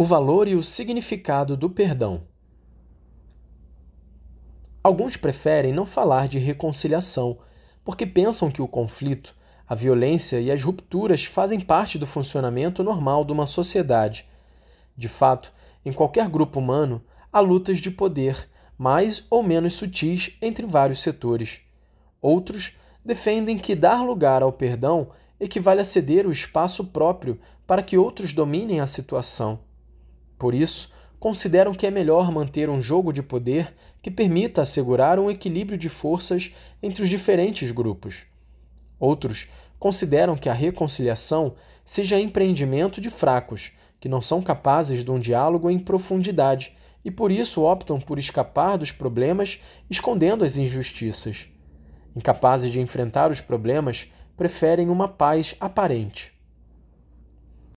O valor e o significado do perdão. Alguns preferem não falar de reconciliação, porque pensam que o conflito, a violência e as rupturas fazem parte do funcionamento normal de uma sociedade. De fato, em qualquer grupo humano, há lutas de poder, mais ou menos sutis entre vários setores. Outros defendem que dar lugar ao perdão equivale a ceder o espaço próprio para que outros dominem a situação. Por isso, consideram que é melhor manter um jogo de poder que permita assegurar um equilíbrio de forças entre os diferentes grupos. Outros consideram que a reconciliação seja empreendimento de fracos, que não são capazes de um diálogo em profundidade e por isso optam por escapar dos problemas escondendo as injustiças. Incapazes de enfrentar os problemas, preferem uma paz aparente.